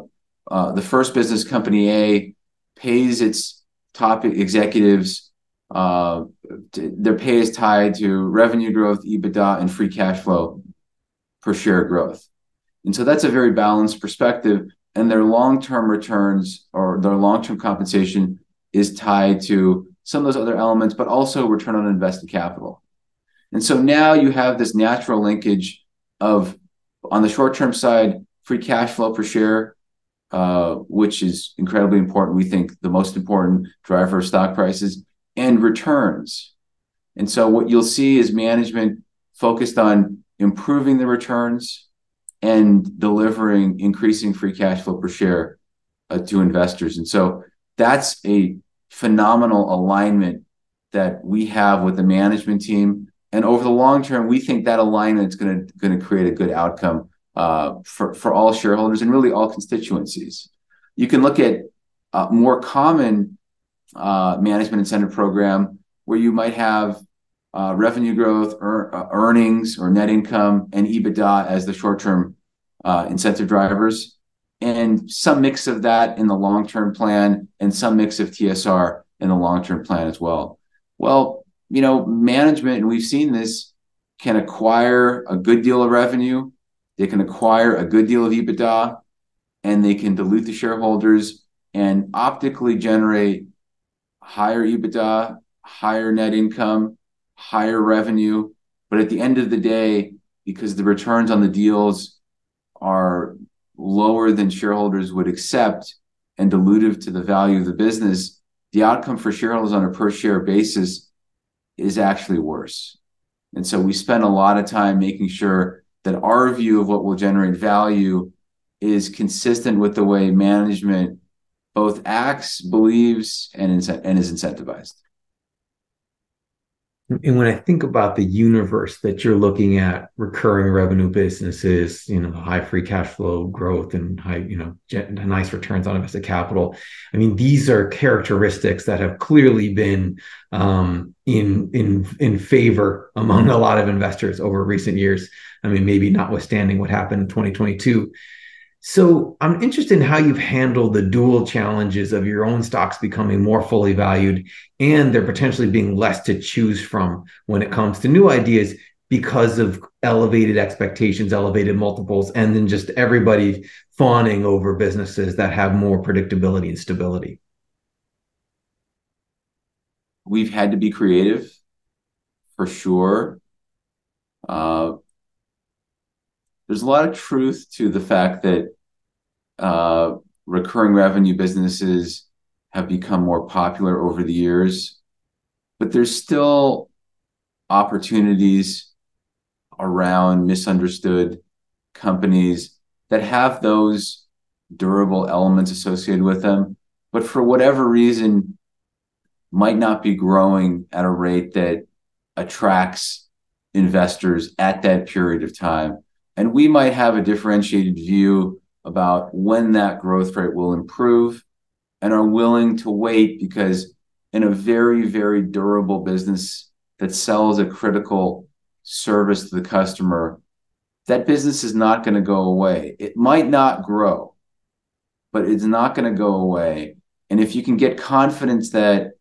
uh, the first business, company A, pays its top executives. Uh, their pay is tied to revenue growth, EBITDA, and free cash flow per share growth. And so that's a very balanced perspective. And their long term returns or their long term compensation is tied to some of those other elements, but also return on invested capital. And so now you have this natural linkage of, on the short term side, free cash flow per share, uh, which is incredibly important. We think the most important driver of stock prices. and returns. And so what you'll see is management focused on improving the returns and delivering increasing free cash flow per share uh, to investors. And so that's a phenomenal alignment that we have with the management team. And over the long term, we think that alignment is going to going to create a good outcome uh, for for all shareholders and really all constituencies. You can look at a more common uh, management incentive program where you might have uh, revenue growth, uh, earnings or net income, and EBITDA as the short term uh, incentive drivers, and some mix of that in the long term plan, and some mix of TSR in the long term plan as well. Well, you know, management, and we've seen this, can acquire a good deal of revenue, they can acquire a good deal of EBITDA, and they can dilute the shareholders and optically generate higher EBITDA, higher net income, higher revenue. But at the end of the day, because the returns on the deals are lower than shareholders would accept and dilutive to the value of the business, the outcome for shareholders on a per share basis is actually worse. And so we spend a lot of time making sure that our view of what will generate value is consistent with the way management both acts, believes, and, and is incentivized. And when I think about the universe that you're looking at, recurring revenue businesses, you know, high free cash flow growth and high, you know, nice returns on invested capital. I mean, these are characteristics that have clearly been um, in in in favor among a lot of investors over recent years. I mean, maybe notwithstanding what happened in 2022. So I'm interested in how you've handled the dual challenges of your own stocks becoming more fully valued and there potentially being less to choose from when it comes to new ideas because of elevated expectations, elevated multiples, and then just everybody fawning over businesses that have more predictability and stability. We've had to be creative for sure. Uh, there's a lot of truth to the fact that uh, recurring revenue businesses have become more popular over the years, but there's still opportunities around misunderstood companies that have those durable elements associated with them, but for whatever reason, might not be growing at a rate that attracts investors at that period of time. And we might have a differentiated view about when that growth rate will improve and are willing to wait because in a very, very durable business that sells a critical service to the customer, that business is not going to go away. It might not grow, but it's not going to go away. And if you can get confidence that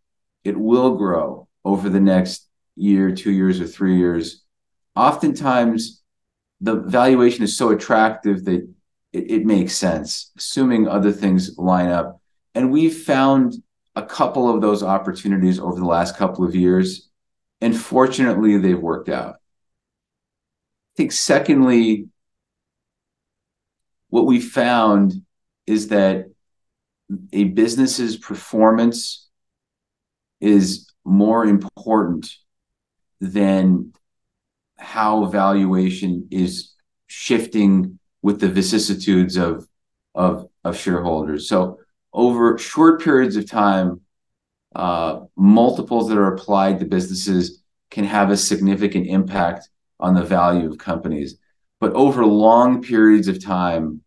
it will grow over the next year, two years, or three years, oftentimes the valuation is so attractive that it, it makes sense, assuming other things line up. And we've found a couple of those opportunities over the last couple of years. And fortunately, they've worked out. I think, secondly, what we found is that a business's performance is more important than how valuation is shifting with the vicissitudes of of of shareholders. So over short periods of time, uh, multiples that are applied to businesses can have a significant impact on the value of companies. But over long periods of time,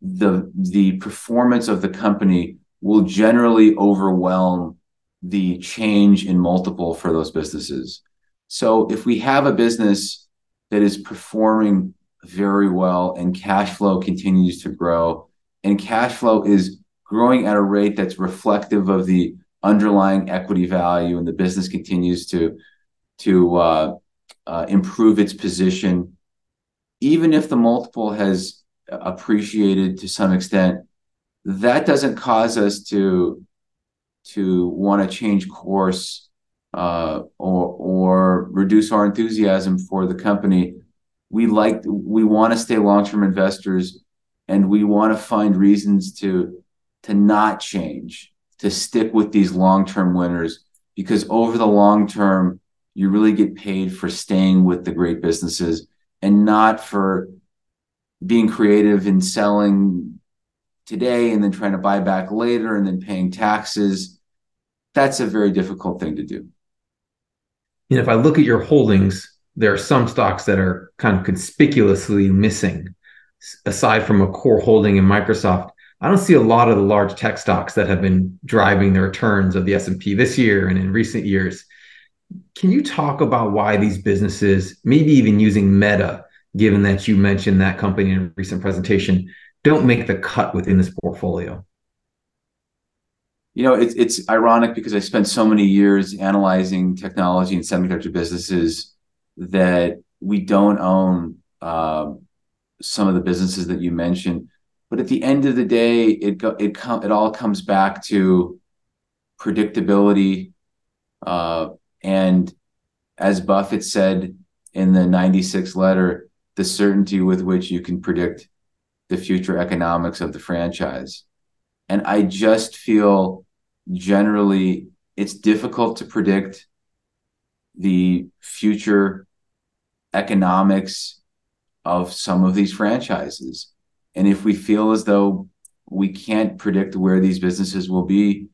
the the performance of the company will generally overwhelm the change in multiple for those businesses. So if we have a business that is performing very well and cash flow continues to grow and cash flow is growing at a rate that's reflective of the underlying equity value and the business continues to to uh, uh, improve its position even if the multiple has appreciated to some extent that doesn't cause us to to want to change course uh, or or reduce our enthusiasm for the company. We like we want to stay long term investors, and we want to find reasons to to not change to stick with these long-term winners because over the long term, you really get paid for staying with the great businesses and not for being creative in selling today and then trying to buy back later and then paying taxes. That's a very difficult thing to do. Know, if I look at your holdings, there are some stocks that are kind of conspicuously missing. Aside from a core holding in Microsoft, I don't see a lot of the large tech stocks that have been driving the returns of the S&P this year and in recent years. Can you talk about why these businesses, maybe even using Meta, given that you mentioned that company in a recent presentation, don't make the cut within this portfolio? You know, it's it's ironic because I spent so many years analyzing technology and semiconductor businesses that we don't own uh, some of the businesses that you mentioned. But at the end of the day, it go, it com- it all comes back to predictability, uh, and as Buffett said in the '96 letter, the certainty with which you can predict the future economics of the franchise. And I just feel generally it's difficult to predict the future economics of some of these franchises. And if we feel as though we can't predict where these businesses will be,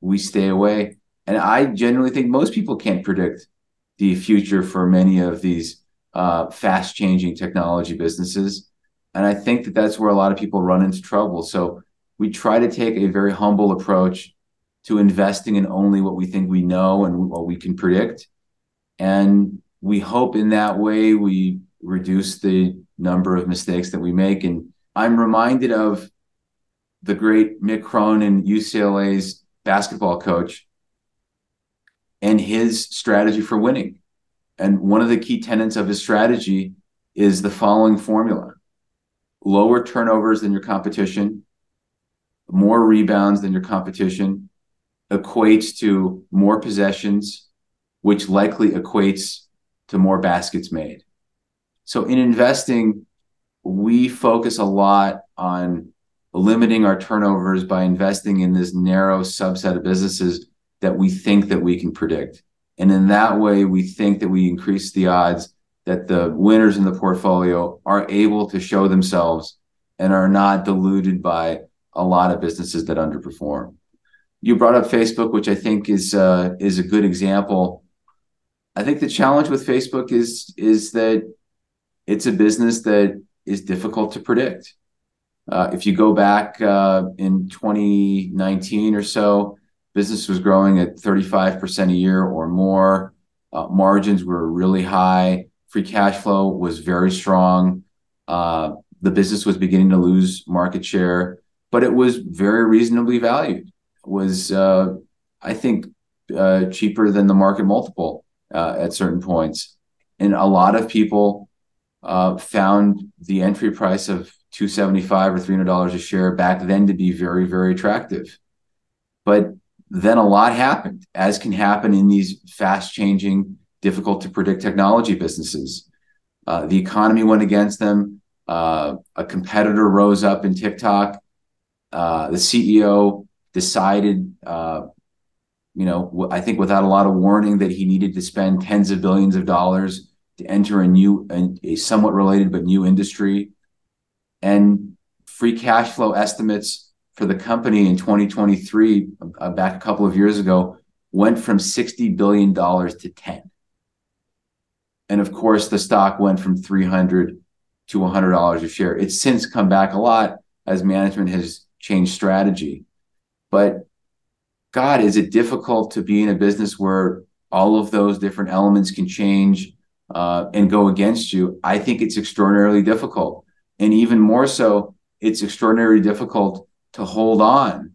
we stay away. And I generally think most people can't predict the future for many of these uh, fast changing technology businesses. And I think that that's where a lot of people run into trouble. So we try to take a very humble approach to investing in only what we think we know and what we can predict. And we hope in that way we reduce the number of mistakes that we make. And I'm reminded of the great Mick Cronin, UCLA's basketball coach, and his strategy for winning. And one of the key tenets of his strategy is the following formula lower turnovers than your competition, more rebounds than your competition, equates to more possessions, which likely equates to more baskets made. So in investing, we focus a lot on limiting our turnovers by investing in this narrow subset of businesses that we think that we can predict. And in that way, we think that we increase the odds that the winners in the portfolio are able to show themselves and are not diluted by a lot of businesses that underperform. You brought up Facebook, which I think is uh, is a good example. I think the challenge with Facebook is is that it's a business that is difficult to predict. Uh, if you go back uh, in 2019 or so, business was growing at 35% a year or more. Uh, margins were really high free cash flow was very strong. Uh, the business was beginning to lose market share, but it was very reasonably valued. It was, uh, I think, uh, cheaper than the market multiple uh, at certain points. And a lot of people uh, found the entry price of 275 or $300 a share back then to be very, very attractive. But then a lot happened, as can happen in these fast changing difficult to predict technology businesses. Uh, the economy went against them. Uh, a competitor rose up in TikTok. Uh, the CEO decided, uh, you know, I think without a lot of warning, that he needed to spend tens of billions of dollars to enter a new, a somewhat related but new industry. And free cash flow estimates for the company in 2023, uh, back a couple of years ago, went from $60 billion to 10. And of course, the stock went from 300 to $100 a share. It's since come back a lot as management has changed strategy. But God, is it difficult to be in a business where all of those different elements can change uh, and go against you? I think it's extraordinarily difficult. And even more so, it's extraordinarily difficult to hold on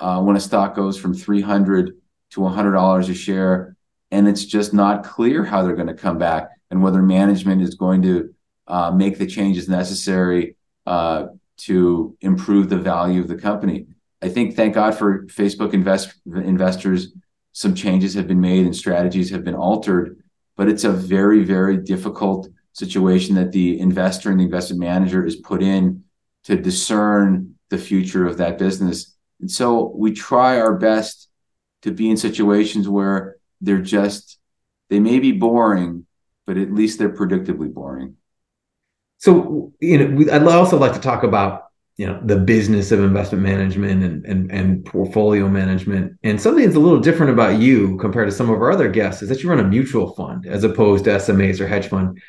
uh, when a stock goes from 300 to $100 a share and it's just not clear how they're going to come back and whether management is going to uh, make the changes necessary uh, to improve the value of the company. I think, thank God for Facebook invest- investors, some changes have been made and strategies have been altered, but it's a very, very difficult situation that the investor and the investment manager is put in to discern the future of that business. And so we try our best to be in situations where they're just, they may be boring, but at least they're predictably boring. So, you know, I'd also like to talk about you know the business of investment management and, and and portfolio management. And something that's a little different about you compared to some of our other guests is that you run a mutual fund as opposed to smas or hedge fund.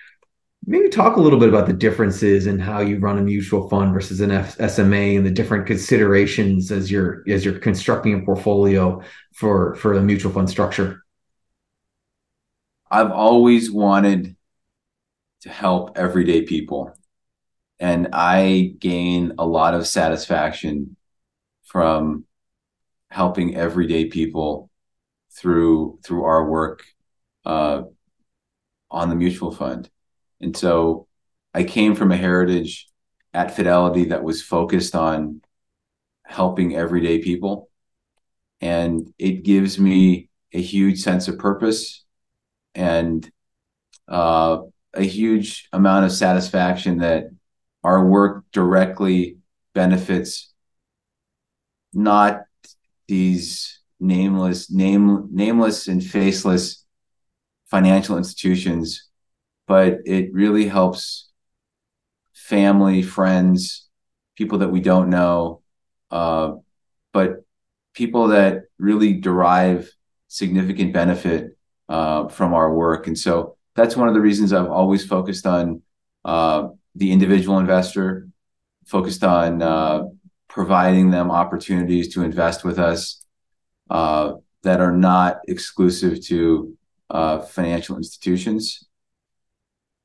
Maybe talk a little bit about the differences in how you run a mutual fund versus an F- sma and the different considerations as you're as you're constructing a portfolio for for a mutual fund structure. I've always wanted to help everyday people and I gain a lot of satisfaction from helping everyday people through through our work uh, on the mutual fund. And so I came from a heritage at Fidelity that was focused on helping everyday people. And it gives me a huge sense of purpose and uh, a huge amount of satisfaction that our work directly benefits not these nameless name nameless and faceless financial institutions but it really helps family friends people that we don't know uh, but people that really derive significant benefit uh, from our work. And so that's one of the reasons i've always focused on uh, the individual investor, focused on uh, providing them opportunities to invest with us uh, that are not exclusive to uh, financial institutions.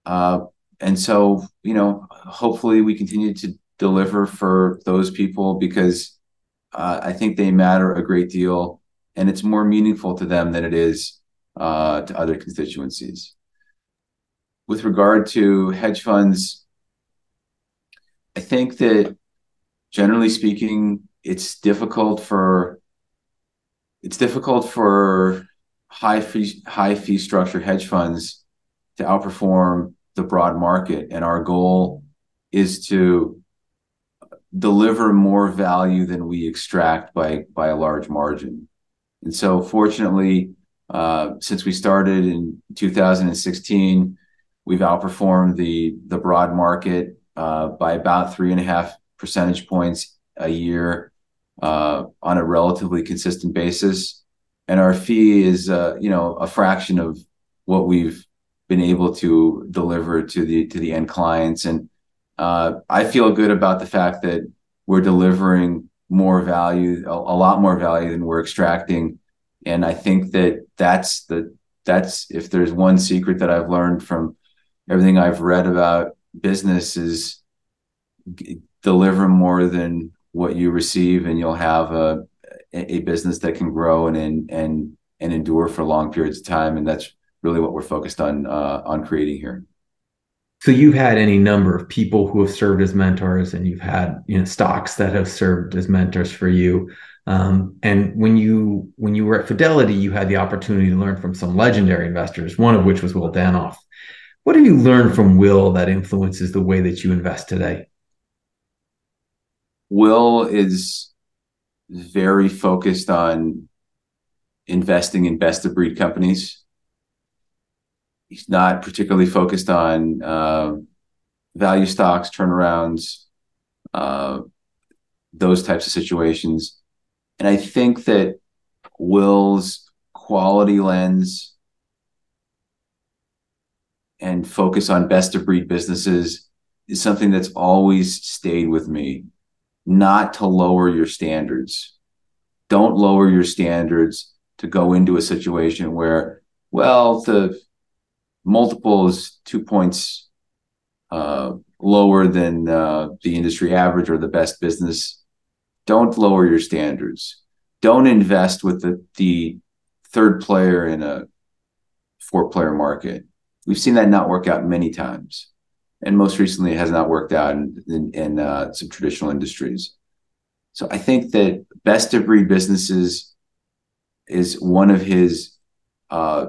Uh, and so, you know, hopefully we continue to deliver for those people because uh, I think they matter a great deal and it's more meaningful to them than it is uh, to other constituencies. With regard to hedge funds, I think that generally speaking, it's difficult for it's difficult for high fee high fee structure hedge funds to outperform the broad market, and our goal is to deliver more value than we extract by by a large margin. And so, fortunately, uh, since we started in 2016, we've outperformed the the broad market by about three and a half percentage points a year uh, on a relatively consistent basis. And our fee is, uh, you know, a fraction of what we've been able to deliver to the to the end clients. And uh, I feel good about the fact that we're delivering more value, a, a lot more value than we're extracting. And I think that that's the that's if there's one secret that I've learned from everything I've read about business is deliver more than what you receive and you'll have a a business that can grow and and and endure for long periods of time and that's really what we're focused on uh, on creating here. So you've had any number of people who have served as mentors and you've had you know stocks that have served as mentors for you. Um, and when you when you were at fidelity you had the opportunity to learn from some legendary investors one of which was will danoff what have you learned from Will that influences the way that you invest today? Will is very focused on investing in best of breed companies. He's not particularly focused on uh, value stocks, turnarounds, uh, those types of situations. And I think that Will's quality lens and focus on best of breed businesses is something that's always stayed with me. Not to lower your standards. Don't lower your standards to go into a situation where, well, the multiple is two points uh, lower than uh, the industry average or the best business. Don't lower your standards. Don't invest with the, the third player in a four player market We've seen that not work out many times, and most recently, it has not worked out in, in, in uh, some traditional industries. So I think that best of breed businesses is one of his uh,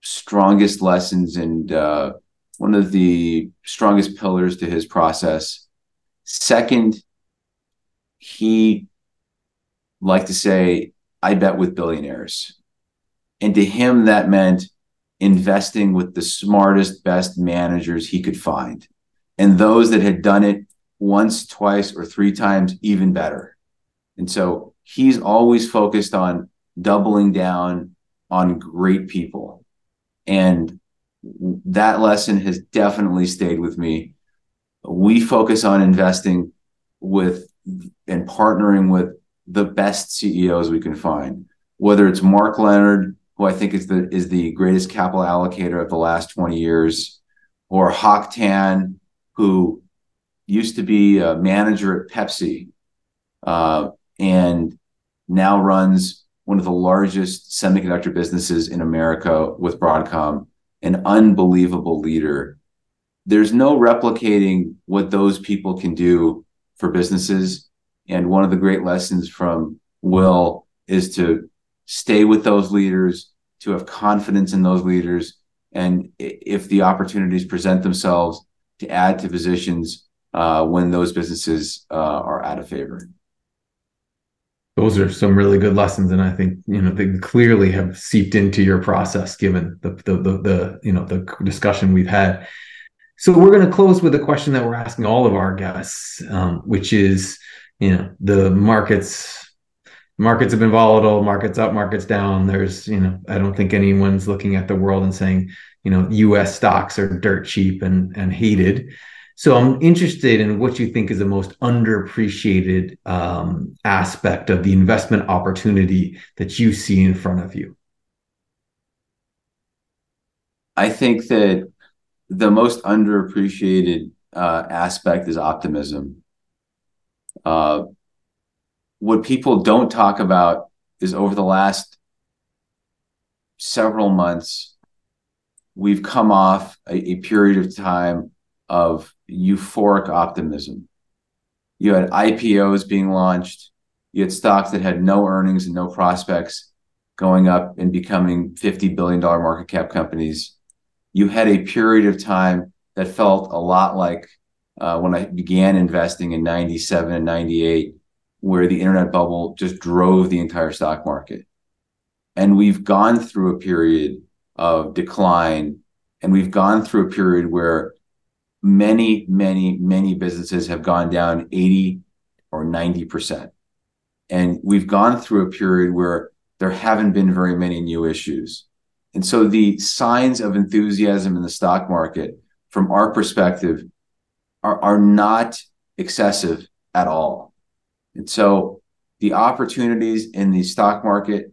strongest lessons and uh, one of the strongest pillars to his process. Second, he like to say, I bet with billionaires. And to him, that meant investing with the smartest, best managers he could find. And those that had done it once, twice, or three times, even better. And so he's always focused on doubling down on great people. And that lesson has definitely stayed with me. We focus on investing with and partnering with the best CEOs we can find, whether it's Mark Leonard, who I think is the is the greatest capital allocator of the last 20 years, or Hock Tan, who used to be a manager at Pepsi uh, and now runs one of the largest semiconductor businesses in America with Broadcom, an unbelievable leader. There's no replicating what those people can do for businesses. And one of the great lessons from Will is to stay with those leaders, to have confidence in those leaders. And if the opportunities present themselves, to add to positions uh, when those businesses uh, are out of favor. Those are some really good lessons, and I think you know they clearly have seeped into your process, given the the the, the you know the discussion we've had. So we're going to close with a question that we're asking all of our guests, um, which is, you know, the markets markets have been volatile, markets up, markets down. There's, you know, I don't think anyone's looking at the world and saying, you know, US stocks are dirt cheap and and hated. So I'm interested in what you think is the most underappreciated um, aspect of the investment opportunity that you see in front of you. I think that the most underappreciated uh, aspect is optimism. Uh, what people don't talk about is over the last several months, we've come off a, a period of time of euphoric optimism. You had IPOs being launched, you had stocks that had no earnings and no prospects going up and becoming $50 billion market cap companies. You had a period of time that felt a lot like uh, when I began investing in 97 and 98, where the internet bubble just drove the entire stock market. And we've gone through a period of decline, and we've gone through a period where many, many, many businesses have gone down 80 or 90%. And we've gone through a period where there haven't been very many new issues. And so the signs of enthusiasm in the stock market, from our perspective, are, are not excessive at all. And so the opportunities in the stock market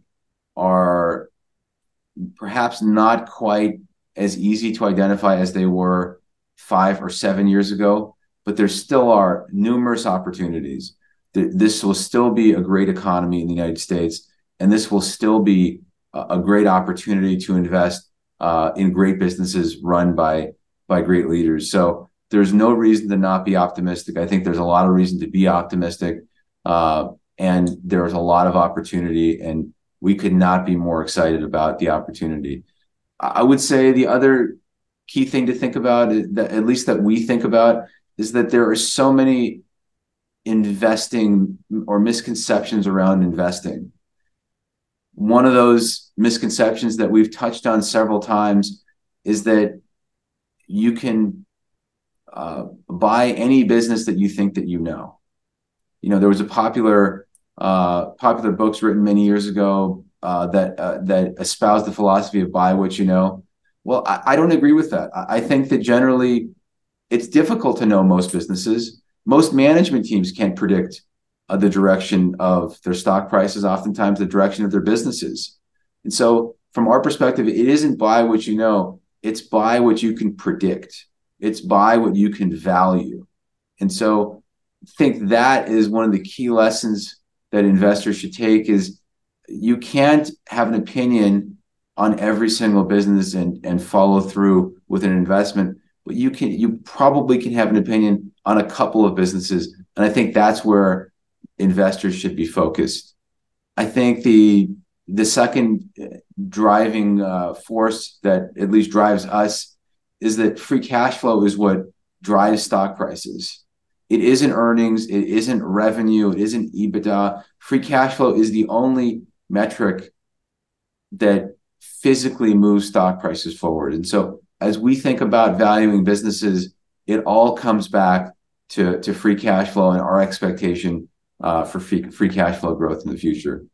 are perhaps not quite as easy to identify as they were five or seven years ago, but there still are numerous opportunities. This will still be a great economy in the United States, and this will still be a great opportunity to invest uh, in great businesses run by by great leaders. So there's no reason to not be optimistic. I think there's a lot of reason to be optimistic, uh, and there's a lot of opportunity, and we could not be more excited about the opportunity. I would say the other key thing to think about, that at least that we think about, is that there are so many investing or misconceptions around investing one of those misconceptions that we've touched on several times is that you can uh, buy any business that you think that you know. You know, there was a popular uh, popular books written many years ago uh, that uh, that espoused the philosophy of buy what you know. Well, I, I don't agree with that. I, I think that generally it's difficult to know most businesses. Most management teams can't predict uh, the direction of their stock prices, oftentimes the direction of their businesses. And so, from our perspective, it isn't buy what you know, it's buy what you can predict, it's buy what you can value. And so, think that is one of the key lessons that investors should take is you can't have an opinion on every single business and, and follow through with an investment but you can you probably can have an opinion on a couple of businesses and i think that's where investors should be focused. I think the the second driving uh, force that at least drives us is that free cash flow is what drives stock prices. It isn't earnings, it isn't revenue, it isn't EBITDA. Free cash flow is the only metric that physically moves stock prices forward. And so as we think about valuing businesses, it all comes back to, to free cash flow and our expectation uh, for free, free cash flow growth in the future.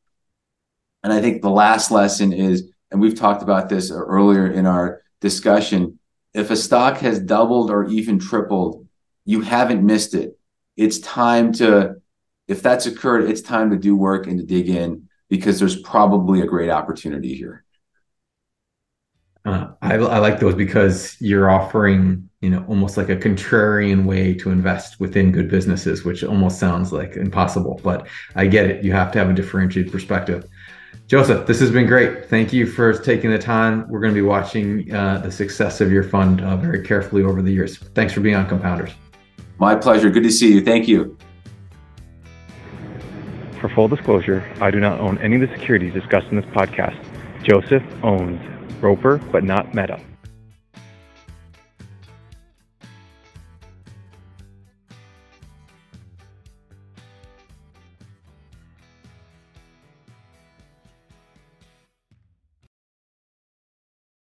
And I think the last lesson is, and we've talked about this earlier in our discussion, if a stock has doubled or even tripled, you haven't missed it. It's time to, if that's occurred, it's time to do work and to dig in because there's probably a great opportunity here. Uh, I, I like those because you're offering, you know, almost like a contrarian way to invest within good businesses, which almost sounds like impossible. But I get it. You have to have a differentiated perspective. Joseph, this has been great. Thank you for taking the time. We're going to be watching uh, the success of your fund uh, very carefully over the years. Thanks for being on Compounders. My pleasure. Good to see you. Thank you. For full disclosure, I do not own any of the securities discussed in this podcast. Joseph owns Roper, but not Meta.